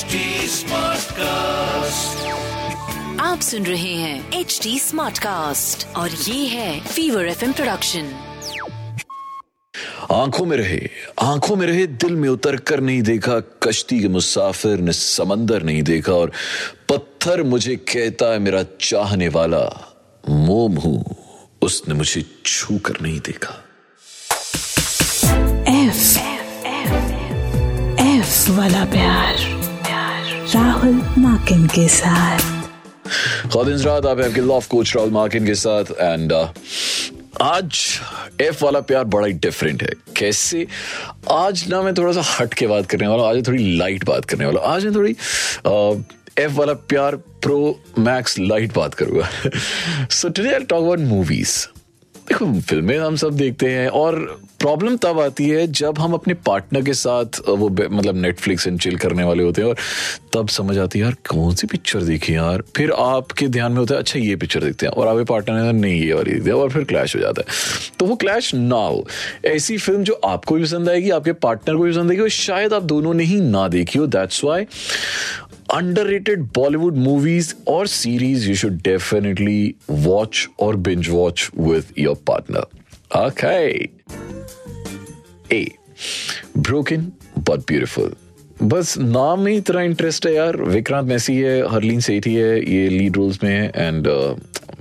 HD Smartcast. आप सुन रहे हैं एच डी स्मार्ट कास्ट और ये है फीवर एफ़ प्रोडक्शन आँखों में रहे आँखों में रहे दिल में उतर कर नहीं देखा कश्ती के मुसाफिर ने समंदर नहीं देखा और पत्थर मुझे कहता है मेरा चाहने वाला मोम हूँ उसने मुझे छू कर नहीं देखा। एफ़ एफ़ एफ़ वाला प्यार। राहुल माकिन के साथ। रात आप हैं लव कोच राहुल मार्किन के साथ एंड आज एफ़ वाला प्यार बड़ा ही डिफरेंट है। कैसे? आज ना मैं थोड़ा सा हट के बात करने वाला हूँ, आज थोड़ी लाइट बात करने वाला हूँ। आज मैं थोड़ी एफ़ वाला प्यार प्रो मैक्स लाइट बात करूँगा। So today I talk about movies फ़िल्में हम सब देखते हैं और प्रॉब्लम तब आती है जब हम अपने पार्टनर के साथ वो मतलब नेटफ्लिक्स एंड चिल करने वाले होते हैं और तब समझ आती है, यार, कौन सी पिक्चर देखी यार? फिर आपके ध्यान में होता है अच्छा ये पिक्चर देखते हैं। और आपके पार्टनर ने नहीं, ये वाली देखते हैं। और फिर क्लैश हो जाता है। तो वो क्लैश ना हो ऐसी फ़िल्म जो आपको भी पसंद आएगी, आपके पार्टनर को भी पसंद आएगी और शायद आप दोनों ने ही ना देखी हो that's why underrated Bollywood movies और series you should definitely watch और binge watch with your partner okay a broken but beautiful बस नाम ही इतना इंटरेस्ट है यार। विक्रांत मैसी है, हरलीन सेठी है, ये लीड रोल्स में है and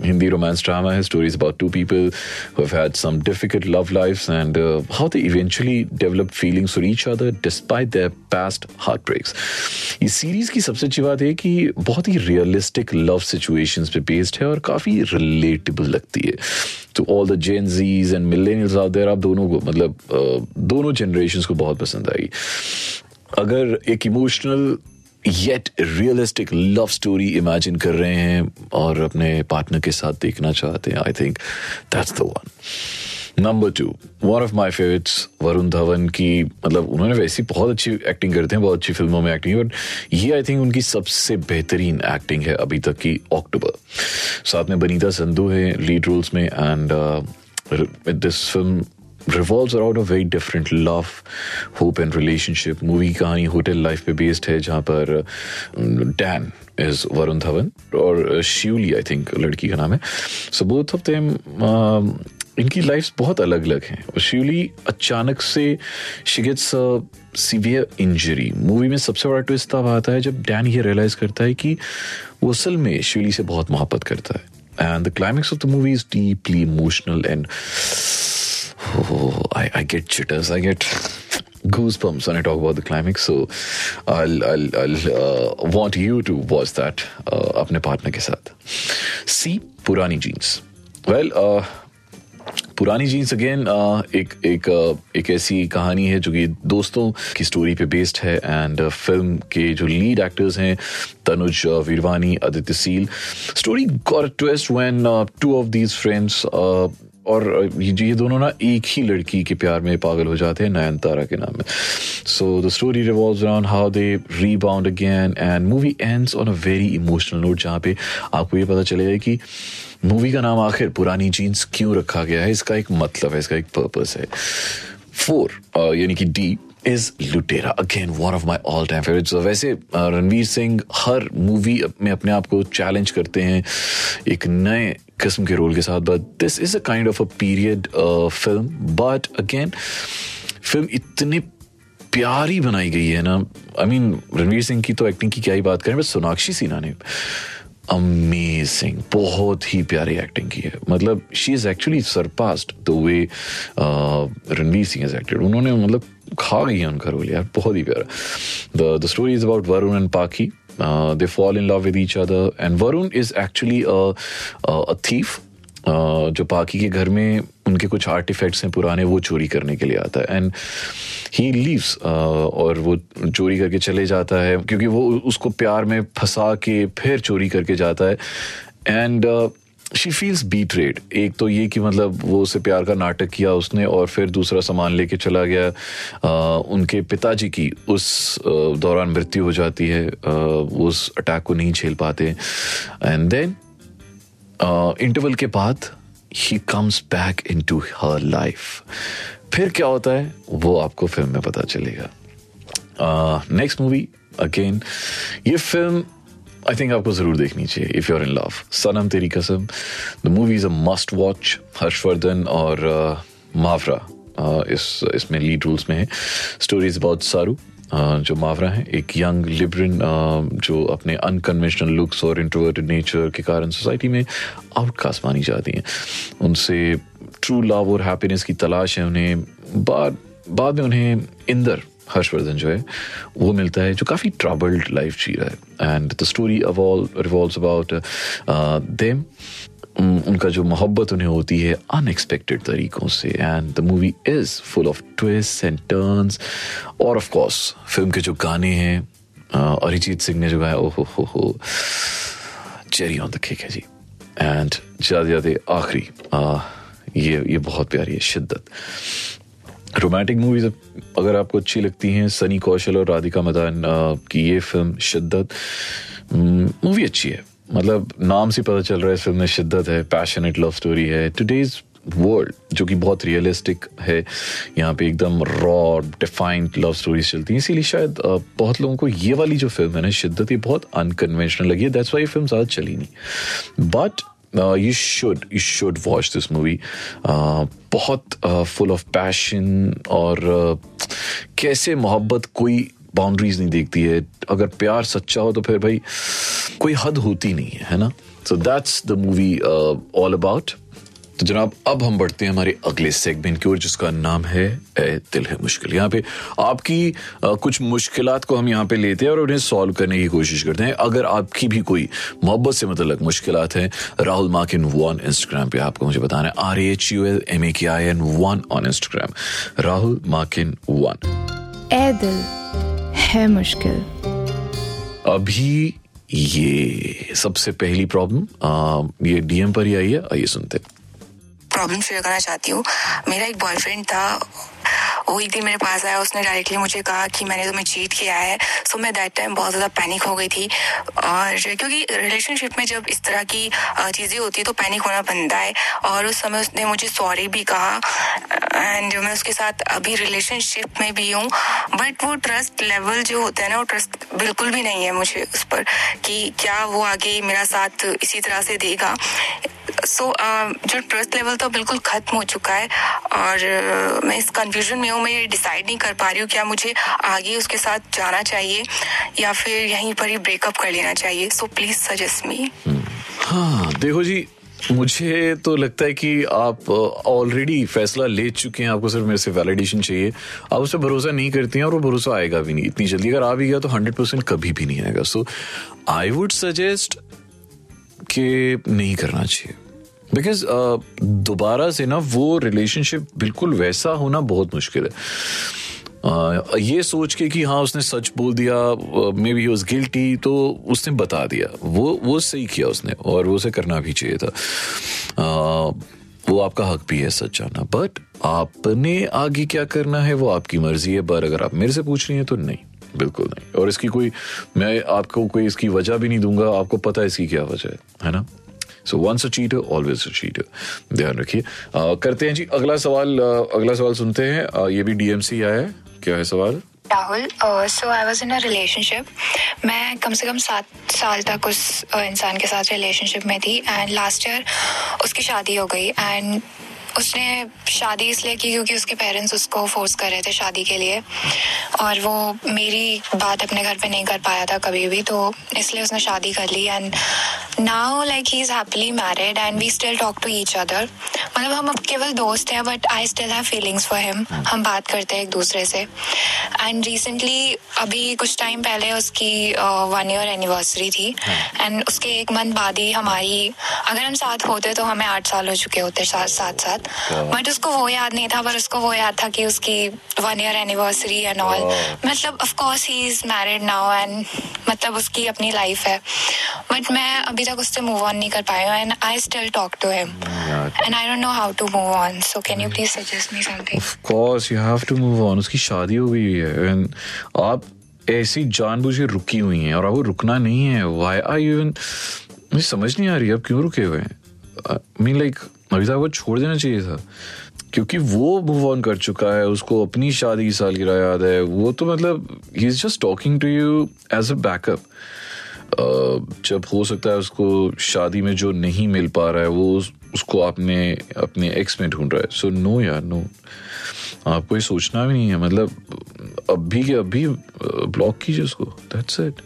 Hindi romance drama has stories about two people who have had some difficult love lives and uh, how they eventually develop feelings for each other despite their past heartbreaks. इस series की सबसे अच्छी बात है कि बहुत ही realistic love situations पे बेस्ड है और काफ़ी रिलेटेबल लगती है तो all the Gen Zs and millennials out there आप दोनों को मतलब uh, दोनों जनरेशंस को बहुत पसंद आई अगर एक emotional yet realistic love story imagine कर रहे हैं और अपने पार्टनर के साथ देखना चाहते हैं I think that's the one number two one of my favourites Varun Dhawan की मतलब उन्होंने वैसी बहुत अच्छी एक्टिंग करते हैं बहुत अच्छी फ़िल्मों में एक्टिंग बट ये आई थिंक उनकी सबसे बेहतरीन एक्टिंग है अभी तक की अक्टूबर साथ में बनीता संधू है लीड रोल्स में and this film revolves around a very different love hope and relationship movie कहानी होटल लाइफ पे बेस्ड है जहाँ पर डैन इज़ वरुण धवन और शिवली आई थिंक लड़की का नाम है सो बोथ ऑफ़ देम इनकी लाइफ बहुत अलग अलग हैं और शिवली अचानक से शी सीवियर इंजरी मूवी में सबसे बड़ा ट्विस्ट तब आता है जब डैन ये रियलाइज़ करता है कि वो असल में शिवली से बहुत मोहब्बत करता है and the climax of the movie is deeply emotional and Oh, I, I get jitters. I get goosebumps when I talk about the climax. So I'll I'll, I'll uh, want you to watch that uh, अपने partner के साथ. See पुरानी jeans. Well, uh, पुरानी jeans again एक एक uh, एक ऐसी कहानी है जो कि दोस्तों की स्टोरी पे बेस्ड है एंड फ़िल्म के जो लीड एक्टर्स हैं Tanuj uh, Virwani Aditya Seal story got twist when two of these friends और uh, ये दोनों ना एक ही लड़की के प्यार में पागल हो जाते हैं नयन तारा के नाम में। So the story revolve around how they rebound again and movie ends on a very emotional note जहाँ पे आपको ये पता चलेगा कि मूवी का नाम आखिर पुरानी जीन्स क्यों रखा गया है? इसका एक मतलब है इसका एक पर्पस है। फोर यानी कि D is Lootera again one of my all time favourite वैसे uh, रणवीर सिंह हर मूवी में अपने आप को चैलेंज करते हैं। एक नए किस्म के रोल के साथ but this is a kind of a period film but again film इतनी प्यारी बनाई गई है ना। आई मीन रणवीर सिंह की तो एक्टिंग की क्या ही बात करें बट सोनाक्षी सिन्हा ने। अमेजिंग बहुत ही प्यारी एक्टिंग की है। मतलब she is actually surpassed the way Ranveer Singh is acted उन्होंने मतलब खा गई है उनका रोल, यार, बहुत ही प्यारा। The story is about Varun and Pakhi they fall in love with each other and Varun is actually a thief Uh, जो पाकि के घर में उनके कुछ आर्टिफैक्ट्स हैं पुराने वो चोरी करने के लिए आता है। एंड ही लीव्स और वो चोरी करके चले जाता है। क्योंकि वो उसको प्यार में फंसा के फिर चोरी करके जाता है। एंड शी फील्स बीट्रेड एक तो ये कि मतलब वो उसे प्यार का नाटक किया उसने और फिर दूसरा सामान लेके चला गया। uh, उनके पिताजी की उस दौरान मृत्यु हो जाती है। वो उस अटैक को नहीं झेल पाते। एंड देन इंटरवल के बाद ही comes back into her life फिर क्या होता है? वो आपको फ़िल्म में पता चलेगा। नेक्स्ट मूवी अगेन ये फ़िल्म आई थिंक आपको ज़रूर देखनी चाहिए if you are in love Sanam, Teri Kasam the movie is a must watch Harshvardhan और मावरा इस, इसमें लीड रोल्स में है। स्टोरीज अबाउट सारू जो मावरा है, एक यंग लिबरन जो अपने अनकन्वेंशनल लुक्स और इंट्रोवर्टेड नेचर के कारण सोसाइटी में आउटकास्ट मानी जाती हैं। उनसे ट्रू लव और हैप्पीनेस की तलाश है, उन्हें बाद बाद में उन्हें इंदर हर्षवर्धन जो है, वो मिलता है, जो काफ़ी ट्रबल्ड लाइफ जी रहा है। And the story revolve about them उनका जो मोहब्बत उन्हें होती है अनएक्सपेक्टेड तरीकों से। And the movie is full of twist and turns और ऑफ़ कोर्स फ़िल्म के जो गाने हैं अरिजीत सिंह ने जो गाया, ओहो हो हो चेरी ऑन द केक है जी। एंड ज़्यादा ज़्यादा आखिरी ये ये बहुत प्यारी है, शिद्दत। रोमांटिक मूवीज़ अगर आपको अच्छी लगती हैं, सनी कौशल और राधिका मदान की ये फ़िल्म शिद्दत मूवी अच्छी है। मतलब नाम से पता चल रहा है इस फ़िल्म में शिद्दत है पैशनेट लव स्टोरी है। टुडेज वर्ल्ड जो कि बहुत रियलिस्टिक है, यहाँ पे एकदम रॉ डिफाइंड लव स्टोरीज चलती हैं। इसीलिए शायद बहुत लोगों को ये वाली जो फ़िल्म है ना, शिद्दत, ये बहुत अनकन्वेंशनल लगी है। दैट्स वाई ये फ़िल्म ज़्यादा चली नहीं। But you should you should watch this movie बहुत फुल ऑफ़ पैशन और uh, कैसे मोहब्बत कोई बाउंड्रीज नहीं देखती है। अगर प्यार सच्चा हो तो फिर भाई कोई हद होती नहीं है है ना? So that's the movie all about तो जनाब अब हम बढ़ते हैं हमारे अगले सेगमेंट की ओर जिसका नाम है ए दिल है मुश्किल। यहाँ पे आपकी आ, कुछ मुश्किल को हम यहाँ पे लेते हैं और उन्हें सॉल्व करने की कोशिश करते हैं। अगर आपकी भी कोई मोहब्बत से मतलब मुश्किल हैं Rahul mark in one Instagram पे आपको मुझे बताना है। R H U L M A K I N one on Instagram Rahul mark in one Ae Dil Hai Mushkil. अभी ये सबसे पहली प्रॉब्लम ये डीएम पर ही आई है आइए सुनते हैं। प्रॉब्लम शेयर करना चाहती हूँ। मेरा एक बॉयफ्रेंड था, वो एक दिन मेरे पास आया, उसने डायरेक्टली मुझे कहा कि मैंने तुम्हें चीट किया है। सो मैं दैट टाइम बहुत ज़्यादा पैनिक हो गई थी। और क्योंकि रिलेशनशिप में जब इस तरह की चीज़ें होती है तो पैनिक होना बनता है। और उस समय उसने मुझे सॉरी भी कहा। एंड मैं उसके साथ अभी रिलेशनशिप में भी हूँ। बट वो ट्रस्ट लेवल जो होता है ना, वो ट्रस्ट बिल्कुल भी नहीं है मुझे उस पर कि क्या वो आगे मेरा साथ इसी तरह से देगा। सो so, uh, जो ट्रस्ट लेवल तो बिल्कुल खत्म हो चुका है और uh, मैं इस कंफ्यूजन में हूँ मैं ये डिसाइड नहीं कर पा रही हूँ क्या मुझे आगे उसके साथ जाना चाहिए या फिर यहीं पर ही ब्रेकअप कर लेना चाहिए। सो प्लीज़ सजेस्ट मी हाँ देखो जी मुझे तो लगता है कि आप ऑलरेडी फैसला ले चुके हैं। आपको सिर्फ़ मेरे से वैलिडेशन चाहिए। आप उस भरोसा नहीं करती हैं और वो भरोसा आएगा भी नहीं। इतनी जल्दी अगर आ भी गया तो हंड्रेड परसेंट कभी भी नहीं आएगा। सो आई वुड सजेस्ट कि नहीं करना चाहिए। बिकॉज़ uh, दोबारा से ना वो रिलेशनशिप बिल्कुल वैसा होना बहुत मुश्किल है। Uh, ये सोच के कि हाँ उसने सच बोल दिया मे बी वॉज़ गिल्टी तो उसने बता दिया। वो वो सही किया उसने और वो उसे करना भी चाहिए था। Uh, वो आपका हक भी है सच जानना बट आपने आगे क्या करना है वो आपकी मर्ज़ी है पर अगर आप मेरे से पूछ रही हैं तो नहीं बिल्कुल नहीं। और इसकी कोई मैं आपको कोई इसकी वजह भी नहीं दूँगा आपको पता है इसकी क्या वजह है है ना? So once a cheater always a cheater ध्यान रखिए। करते हैं जी, अगला सवाल अगला सवाल सुनते हैं। ये भी डीएमसी आया है। क्या है सवाल? Rahul so I was in a relationship मैं कम से कम सात साल तक उस इंसान के साथ रिलेशनशिप में थी एंड लास्ट ईयर उसकी शादी हो गई एंड उसने शादी इसलिए की क्योंकि उसके पेरेंट्स उसको फोर्स कर रहे थे शादी के लिए और वो मेरी बात अपने घर पे नहीं कर पाया था कभी भी तो इसलिए उसने शादी कर ली and now like he is happily married and we still talk to each other मतलब हम अब केवल दोस्त हैं but I still have feelings for him हम बात करते हैं एक दूसरे से। एंड रिसेंटली अभी कुछ टाइम पहले उसकी वन ईयर एनिवर्सरी थी। एंड हाँ। उसके एक मंथ बाद ही हमारी अगर हम साथ होते तो हमें आठ साल हो चुके होते साथ साथ। साथ बट उसको वो याद नहीं था पर उसको वो याद था कि उसकी one year anniversary and all मतलब of course he is married now and मतलब उसकी अपनी लाइफ है। बट मैं अभी तक उससे मूव ऑन नहीं कर पाई हूँ and I still talk to him and I don't know how to move on so can you please suggest me something of course you have to move on उसकी शादी हो गई है एंड आप ऐसी जानबूझ के रुकी हुई हैं और आपको रुकना नहीं है. व्हाई आर यू इवन मुझे समझ नहीं आ रही आप क्यों रुके हुए हैं? मीन लाइक अभी तक वो छोड़ देना चाहिए था क्योंकि वो मूव ऑन कर चुका है उसको अपनी शादी की सालगिरह याद है। वो तो मतलब he is just talking to you as a backup जब हो सकता है उसको शादी में जो नहीं मिल पा रहा है, वो उसको आपने, अपने एक्स में ढूंढ रहा है। सो नो यार नो आपको ये सोचना भी नहीं है। मतलब अभी के अभी ब्लॉक कीजिए उसको। दैट्स इट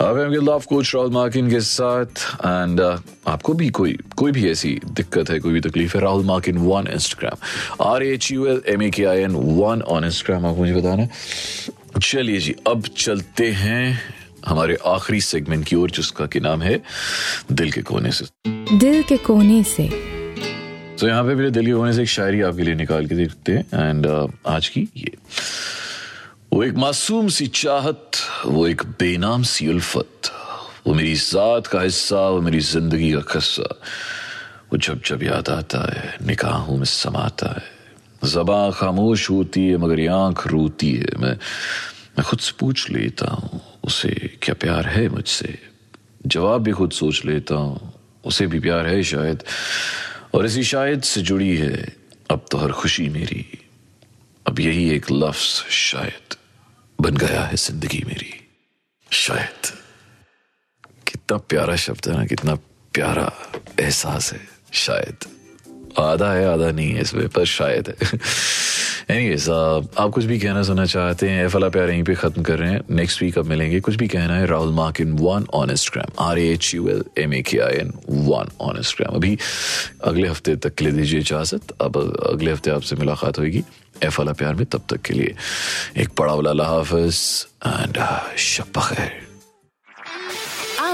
अब हम लव कोच राहुल मार्किन के साथ। एंड आपको भी कोई कोई भी ऐसी दिक्कत है, कोई भी तकलीफ़ है, Rahul Makin one Instagram R H U L M A K I N one on Instagram आपको मुझे बताना चलिए जी, अब चलते हैं। हमारे आखिरी सेगमेंट की ओर जिसका की नाम है दिल के कोने से। दिल के कोने से। तो यहाँ पे मेरे दिल के कोने से एक शायरी आपके लिए निकाल के देखते हैं एंड uh, आज की ये। वो एक मासूम सी चाहत वो एक बेनाम सी उल्फत वो मेरी जात का हिस्सा वो मेरी ज़िंदगी का खस्सा। वो जब जब याद आता है निकाहों में समाता है। जबा खामोश होती है मगर आँख रोती है। मैं मैं खुद से पूछ लेता हूँ, उसे क्या प्यार है मुझसे? जवाब भी खुद सोच लेता हूँ, उसे भी प्यार है शायद। और इसी शायद से जुड़ी है, अब तो हर खुशी मेरी। अब यही एक लफ्ज शायद बन गया है ज़िंदगी मेरी। शायद। कितना प्यारा शब्द है ना, कितना प्यारा एहसास है, शायद। आधा है, आधा नहीं है इसमें पर शायद है। एनीवेज आप कुछ भी कहना सुनना चाहते हैं एफ़ प्यार यहीं पे खत्म कर रहे हैं। नेक्स्ट वीक अब मिलेंगे। कुछ भी कहना है Rahul Makin one on Instagram R H U L M A K I N one on Instagram अभी अगले हफ़्ते तक के लिए दीजिए इजाज़त। अब अगले हफ़्ते आपसे मुलाकात होगी एफ़ वाला प्यार में। तब तक के लिए एक बड़ा वाला हाफिज एंड शब खैर।